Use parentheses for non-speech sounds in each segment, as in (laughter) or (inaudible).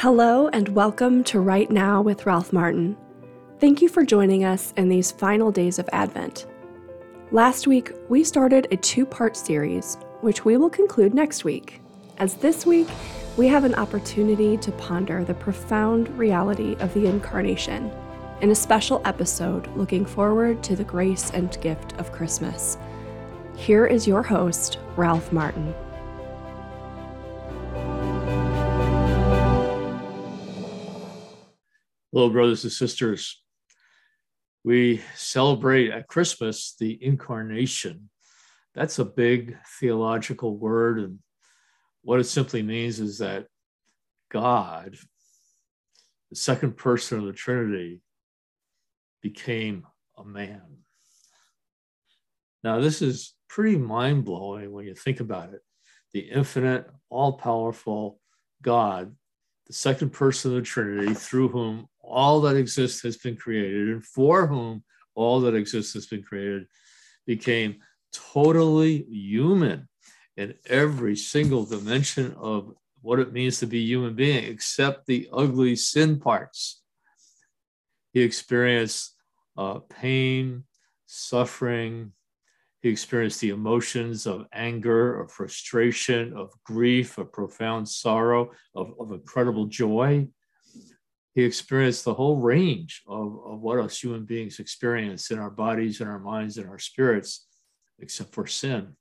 Hello, and welcome to Right Now with Ralph Martin. Thank you for joining us in these final days of Advent. Last week, we started a two part series, which we will conclude next week, as this week we have an opportunity to ponder the profound reality of the Incarnation in a special episode looking forward to the grace and gift of Christmas. Here is your host, Ralph Martin. Hello, brothers and sisters. We celebrate at Christmas the incarnation. That's a big theological word. And what it simply means is that God, the second person of the Trinity, became a man. Now, this is pretty mind blowing when you think about it. The infinite, all powerful God, the second person of the Trinity, through whom all that exists has been created, and for whom all that exists has been created, became totally human in every single dimension of what it means to be human being, except the ugly sin parts. He experienced uh, pain, suffering. He experienced the emotions of anger, of frustration, of grief, of profound sorrow, of, of incredible joy he experienced the whole range of, of what us human beings experience in our bodies and our minds and our spirits, except for sin.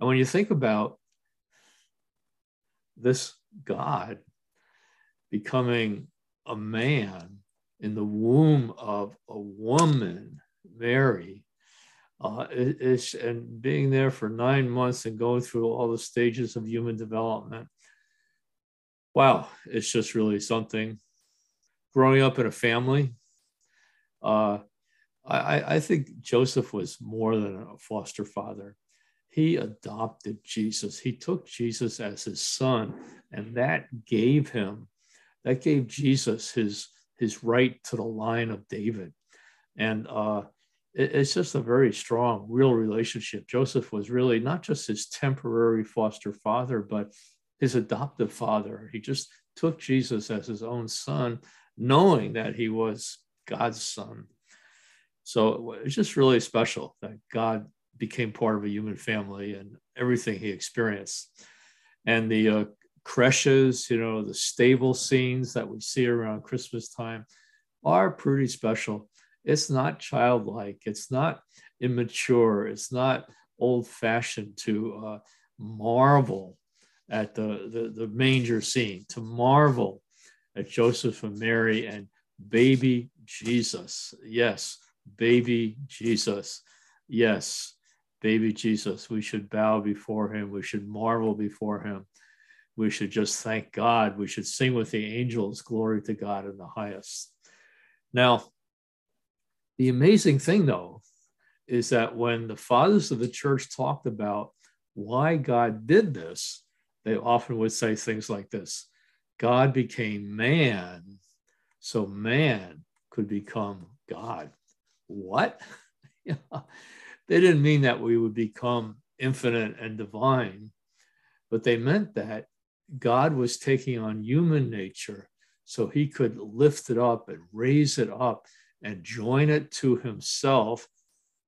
And when you think about this God becoming a man in the womb of a woman, Mary, uh, and being there for nine months and going through all the stages of human development. Wow, it's just really something growing up in a family, uh, I, I think Joseph was more than a foster father. He adopted Jesus. He took Jesus as his son, and that gave him, that gave Jesus his his right to the line of David. And uh, it, it's just a very strong, real relationship. Joseph was really not just his temporary foster father, but his adoptive father. He just took Jesus as his own son knowing that he was God's son. So it's just really special that God became part of a human family and everything he experienced. And the uh, creches, you know, the stable scenes that we see around Christmas time are pretty special. It's not childlike, it's not immature, it's not old fashioned to uh, marvel at the, the, the manger scene, to marvel at Joseph and Mary and baby Jesus. Yes, baby Jesus. Yes, baby Jesus. We should bow before him. We should marvel before him. We should just thank God. We should sing with the angels, glory to God in the highest. Now, the amazing thing, though, is that when the fathers of the church talked about why God did this, they often would say things like this God became man so man could become God. What? (laughs) they didn't mean that we would become infinite and divine, but they meant that God was taking on human nature so he could lift it up and raise it up and join it to himself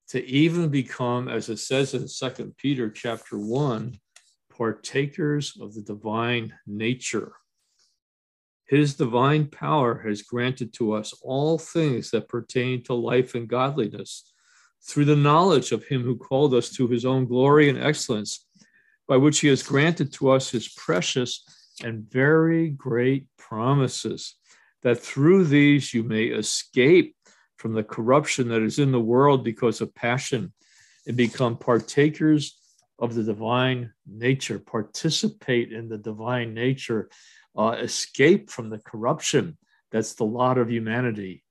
to even become as it says in Second peter chapter 1 partakers of the divine nature his divine power has granted to us all things that pertain to life and godliness through the knowledge of him who called us to his own glory and excellence, by which he has granted to us his precious and very great promises, that through these you may escape from the corruption that is in the world because of passion and become partakers of the divine nature, participate in the divine nature uh, escape from the corruption that's the lot of humanity.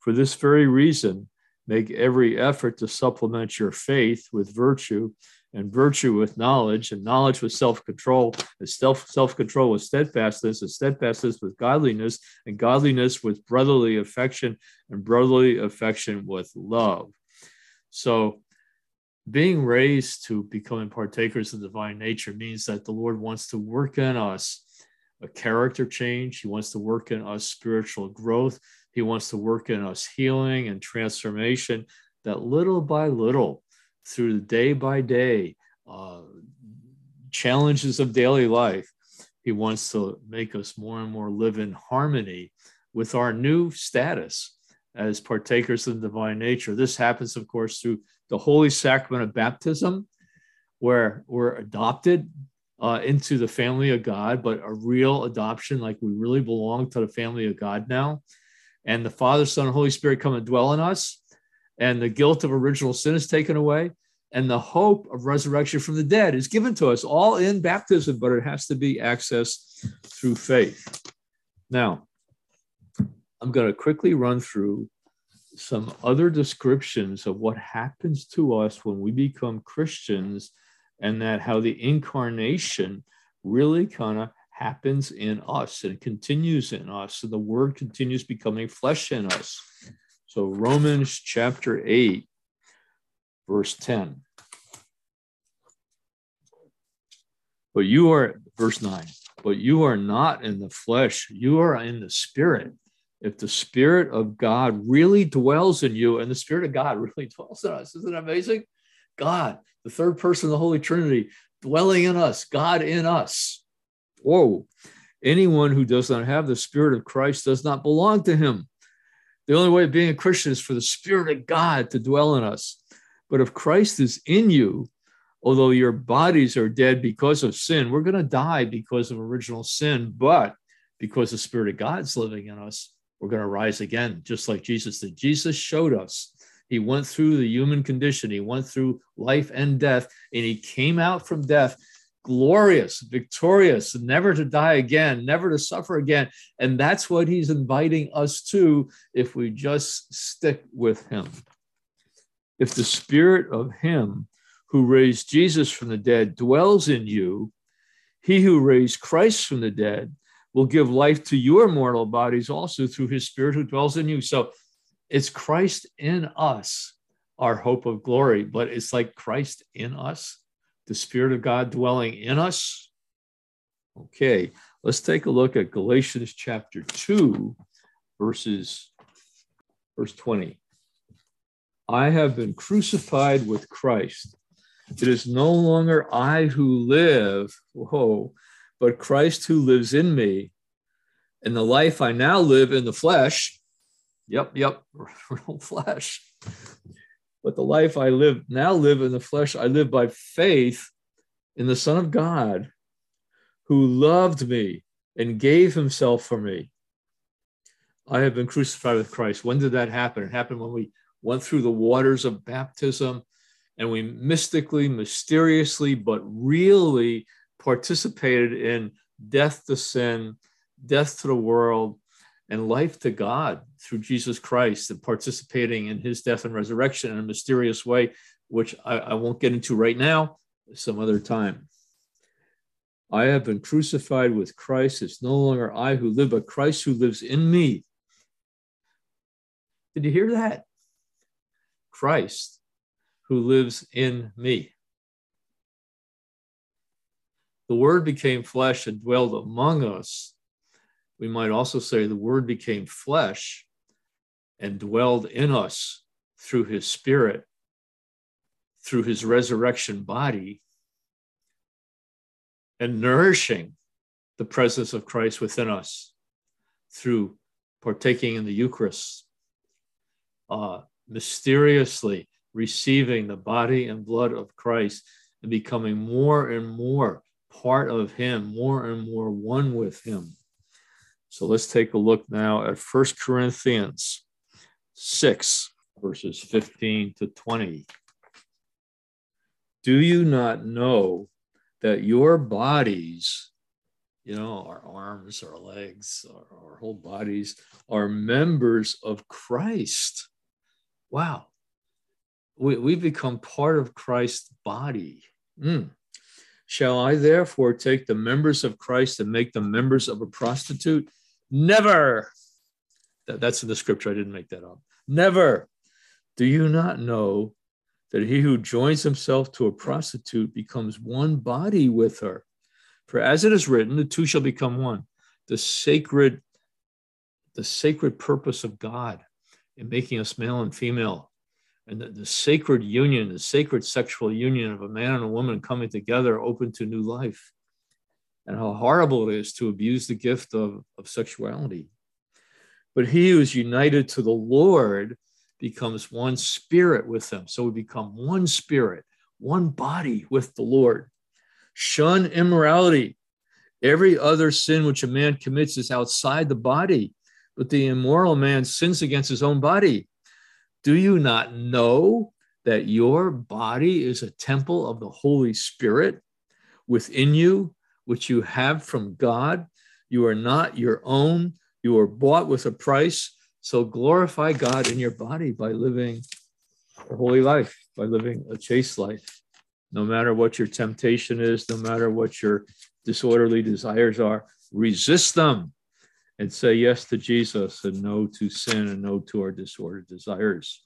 For this very reason, make every effort to supplement your faith with virtue, and virtue with knowledge, and knowledge with self control, and self control with steadfastness, and steadfastness with godliness, and godliness with brotherly affection, and brotherly affection with love. So, being raised to becoming partakers of divine nature means that the Lord wants to work in us a character change. He wants to work in us spiritual growth. He wants to work in us healing and transformation that little by little, through the day by day uh, challenges of daily life, he wants to make us more and more live in harmony with our new status as partakers of the divine nature. This happens, of course, through the holy sacrament of baptism, where we're adopted uh, into the family of God, but a real adoption, like we really belong to the family of God now. And the Father, Son, and Holy Spirit come and dwell in us, and the guilt of original sin is taken away, and the hope of resurrection from the dead is given to us all in baptism, but it has to be accessed through faith. Now, I'm going to quickly run through some other descriptions of what happens to us when we become Christians and that how the incarnation really kind of happens in us and continues in us. And the word continues becoming flesh in us. So, Romans chapter 8, verse 10. But you are, verse 9, but you are not in the flesh, you are in the spirit. If the spirit of God really dwells in you, and the spirit of God (laughs) really dwells in us, isn't it amazing? God, the third person of the Holy Trinity, dwelling in us, God in us. Whoa. Anyone who does not have the Spirit of Christ does not belong to him. The only way of being a Christian is for the Spirit of God to dwell in us. But if Christ is in you, although your bodies are dead because of sin, we're going to die because of original sin, but because the Spirit of God's living in us, we're going to rise again, just like Jesus did. Jesus showed us he went through the human condition, he went through life and death, and he came out from death glorious, victorious, never to die again, never to suffer again. And that's what he's inviting us to if we just stick with him. If the spirit of him who raised Jesus from the dead dwells in you, he who raised Christ from the dead will give life to your mortal bodies also through his spirit who dwells in you. So it's Christ in us, our hope of glory, but it's like Christ in us, the Spirit of God dwelling in us. Okay, let's take a look at Galatians chapter 2, verses verse 20. I have been crucified with Christ. It is no longer I who live, whoa, but Christ who lives in me. And the life I now live in the flesh, Yep, yep, (laughs) real flesh. But the life I live now live in the flesh, I live by faith in the Son of God who loved me and gave himself for me. I have been crucified with Christ. When did that happen? It happened when we went through the waters of baptism and we mystically, mysteriously, but really participated in death to sin, death to the world, and life to God through Jesus Christ and participating in his death and resurrection in a mysterious way, which I, I won't get into right now, some other time. I have been crucified with Christ. It's no longer I who live, but Christ who lives in me. Did you hear that? Christ who lives in me. The Word became flesh and dwelled among us we might also say the Word became flesh and dwelled in us through His Spirit, through His resurrection body, and nourishing the presence of Christ within us through partaking in the Eucharist, uh, mysteriously receiving the body and blood of Christ and becoming more and more part of Him, more and more one with Him. So let's take a look now at First Corinthians 6, verses 15 to 20. Do you not know that your bodies, you know, our arms, our legs, our, our whole bodies, are members of Christ? Wow. We, we become part of Christ's body. Mm. Shall I therefore take the members of Christ and make them members of a prostitute? Never. That's in the scripture. I didn't make that up. Never. Do you not know that he who joins himself to a prostitute becomes one body with her? For as it is written, the two shall become one. the sacred, the sacred purpose of God in making us male and female, and the, the sacred union, the sacred sexual union of a man and a woman coming together, open to new life, and how horrible it is to abuse the gift of, of sexuality. But he who is united to the Lord becomes one spirit with them. So we become one spirit, one body with the Lord. Shun immorality. Every other sin which a man commits is outside the body, but the immoral man sins against his own body. Do you not know that your body is a temple of the Holy Spirit within you, which you have from God? You are not your own. You are bought with a price. So glorify God in your body by living a holy life, by living a chaste life no matter what your temptation is, no matter what your disorderly desires are, resist them and say yes to Jesus and no to sin and no to our disordered desires.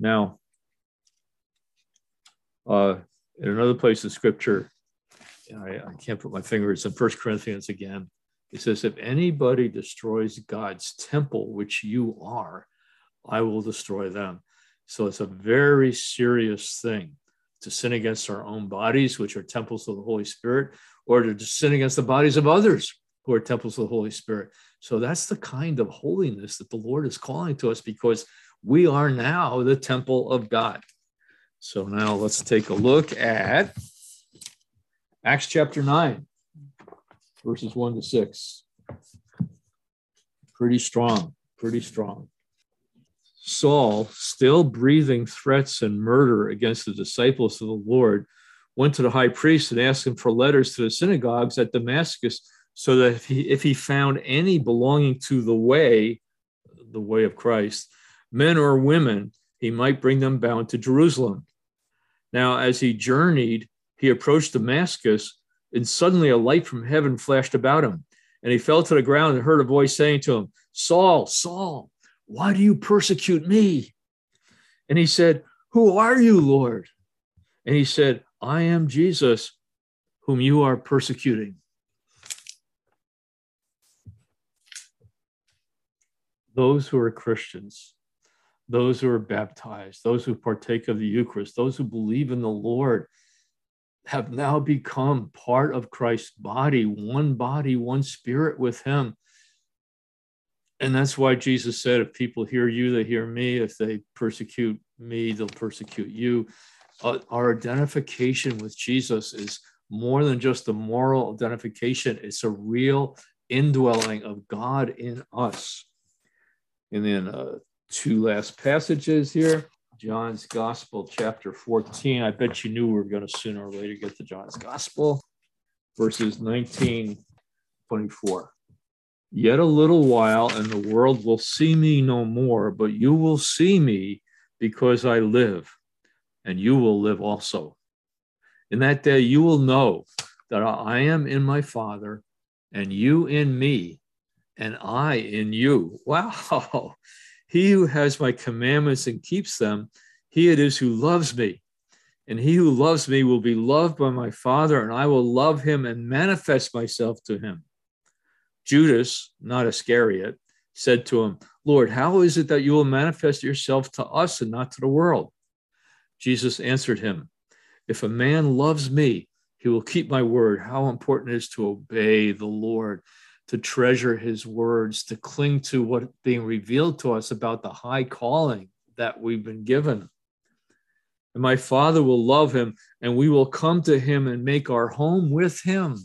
Now, uh, in another place of scripture, I, I can't put my finger, it's in First Corinthians again. It says, If anybody destroys God's temple, which you are, I will destroy them. So it's a very serious thing to sin against our own bodies, which are temples of the Holy Spirit, or to sin against the bodies of others who are temples of the Holy Spirit. So that's the kind of holiness that the Lord is calling to us because we are now the temple of God. So now let's take a look at Acts chapter 9, verses 1 to 6. Pretty strong, pretty strong. Saul, still breathing threats and murder against the disciples of the Lord, went to the high priest and asked him for letters to the synagogues at Damascus so that if he, if he found any belonging to the way, the way of Christ, men or women, he might bring them bound to Jerusalem. Now, as he journeyed, he approached Damascus, and suddenly a light from heaven flashed about him. And he fell to the ground and heard a voice saying to him, Saul, Saul, why do you persecute me? And he said, Who are you, Lord? And he said, I am Jesus, whom you are persecuting. Those who are Christians, those who are baptized, those who partake of the Eucharist, those who believe in the Lord, have now become part of Christ's body, one body, one spirit with Him. And that's why Jesus said, if people hear you, they hear me. If they persecute me, they'll persecute you. Uh, our identification with Jesus is more than just a moral identification, it's a real indwelling of God in us. And then uh, two last passages here John's Gospel, chapter 14. I bet you knew we were going to sooner or later get to John's Gospel, verses 19, 24. Yet a little while, and the world will see me no more, but you will see me because I live, and you will live also. In that day, you will know that I am in my Father, and you in me, and I in you. (laughs) Wow. He who has my commandments and keeps them, he it is who loves me. And he who loves me will be loved by my Father, and I will love him and manifest myself to him. Judas, not Iscariot, said to him, Lord, how is it that you will manifest yourself to us and not to the world? Jesus answered him, If a man loves me, he will keep my word. How important it is to obey the Lord, to treasure his words, to cling to what being revealed to us about the high calling that we've been given. And my Father will love him, and we will come to him and make our home with him.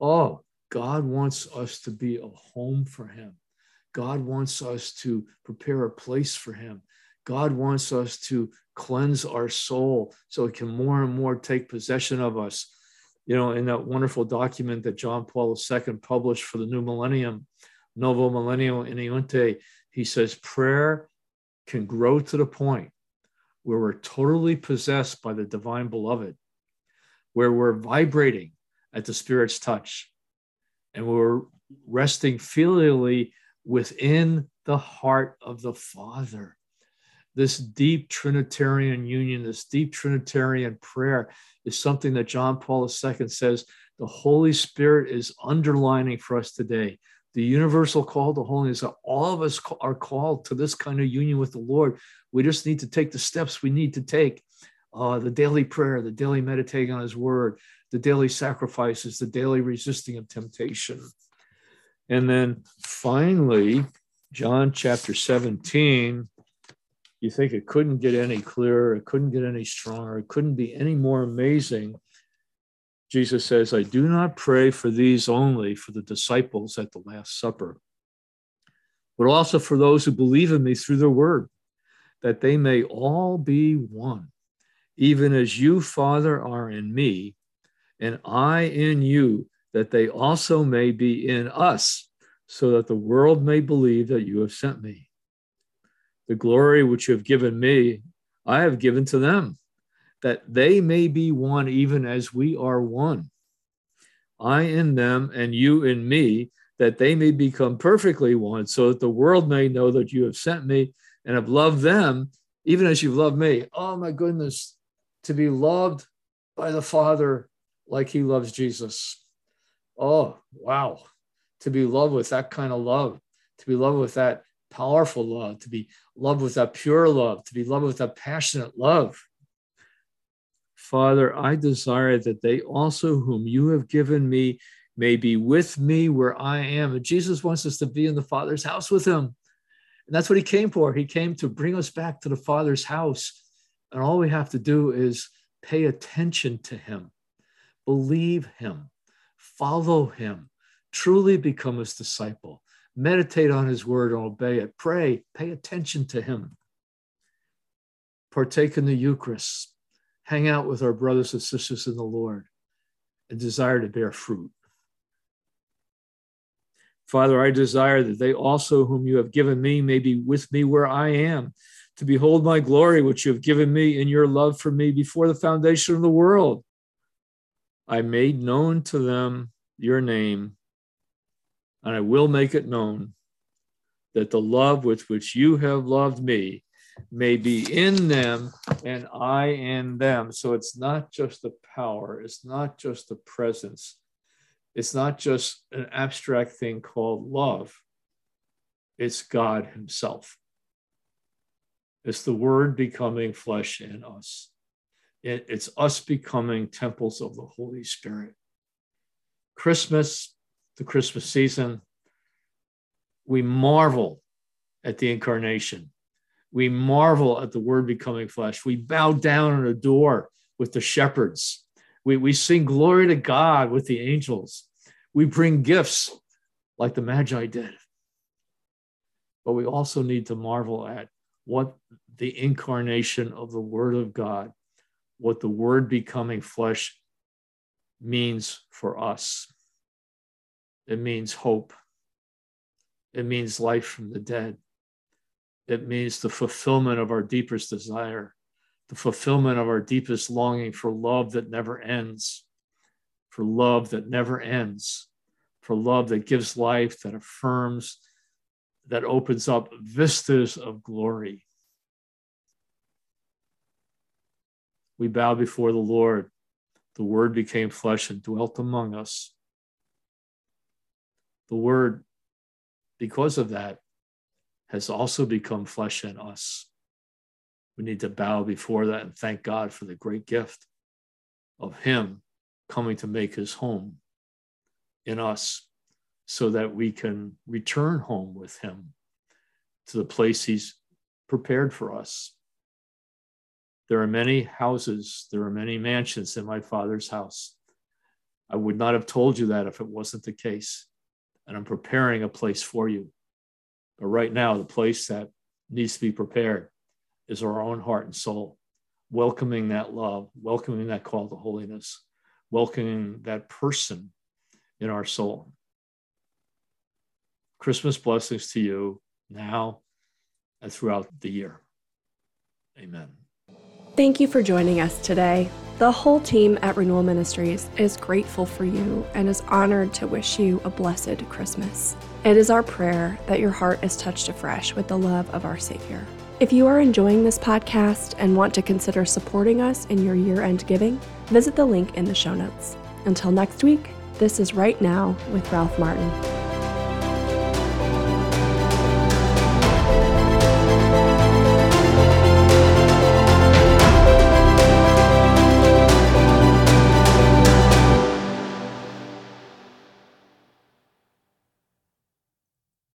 Oh, God wants us to be a home for Him. God wants us to prepare a place for Him. God wants us to cleanse our soul so it can more and more take possession of us. You know, in that wonderful document that John Paul II published for the new millennium, Novo Millennio Ineunte, he says prayer can grow to the point where we're totally possessed by the divine beloved, where we're vibrating at the Spirit's touch, and we're resting filially within the heart of the Father. This deep Trinitarian union, this deep Trinitarian prayer is something that John Paul II says the Holy Spirit is underlining for us today. The universal call to holiness that all of us are called to this kind of union with the Lord. We just need to take the steps we need to take uh, the daily prayer, the daily meditating on His Word, the daily sacrifices, the daily resisting of temptation. And then finally, John chapter 17, you think it couldn't get any clearer, it couldn't get any stronger, it couldn't be any more amazing. Jesus says, I do not pray for these only, for the disciples at the Last Supper, but also for those who believe in me through their word, that they may all be one, even as you, Father, are in me, and I in you, that they also may be in us so that the world may believe that you have sent me. The glory which you have given me, I have given to them, that they may be one even as we are one. I in them and you in me, that they may become perfectly one, so that the world may know that you have sent me and have loved them even as you've loved me. Oh my goodness, to be loved by the Father like he loves Jesus. Oh, wow to be loved with that kind of love, to be loved with that powerful love, to be loved with a pure love, to be loved with a passionate love. Father, I desire that they also, whom you have given me, may be with me where I am. And Jesus wants us to be in the Father's house with him. And that's what he came for. He came to bring us back to the Father's house. And all we have to do is pay attention to him, believe him, follow him, truly become his disciple, meditate on his word and obey it, pray, pay attention to him, partake in the Eucharist, hang out with our brothers and sisters in the Lord, and desire to bear fruit. Father, I desire that they also, whom you have given me, may be with me where I am, to behold my glory, which you have given me in your love for me before the foundation of the world. I made known to them your name and I will make it known that the love with which you have loved me may be in them and I in them. So it's not just the power, it's not just the presence, it's not just an abstract thing called love, it's God Himself. It's the Word becoming flesh in us. It's us becoming temples of the Holy Spirit. Christmas the Christmas season, we marvel at the incarnation. We marvel at the word becoming flesh. We bow down and adore with the shepherds. We, we sing glory to God with the angels. We bring gifts like the Magi did. But we also need to marvel at what the incarnation of the Word of God, what the Word becoming flesh means for us. It means hope. It means life from the dead. It means the fulfillment of our deepest desire, the fulfillment of our deepest longing for love that never ends, for love that never ends, for love that gives life, that affirms, that opens up vistas of glory. We bow before the Lord. The Word became flesh and dwelt among us the word, because of that, has also become flesh in us. We need to bow before that and thank God for the great gift of Him coming to make His home in us so that we can return home with Him to the place He's prepared for us. There are many houses, there are many mansions in my Father's house. I would not have told you that if it wasn't the case and I'm preparing a place for you. But right now, the place that needs to be prepared is our own heart and soul, welcoming that love, welcoming that call to holiness, welcoming that person in our soul. Christmas blessings to you now and throughout the year. Amen. Thank you for joining us today. The whole team at Renewal Ministries is grateful for you and is honored to wish you a blessed Christmas. It is our prayer that your heart is touched afresh with the love of our Savior. If you are enjoying this podcast and want to consider supporting us in your year end giving, visit the link in the show notes. Until next week, this is Right Now with Ralph Martin.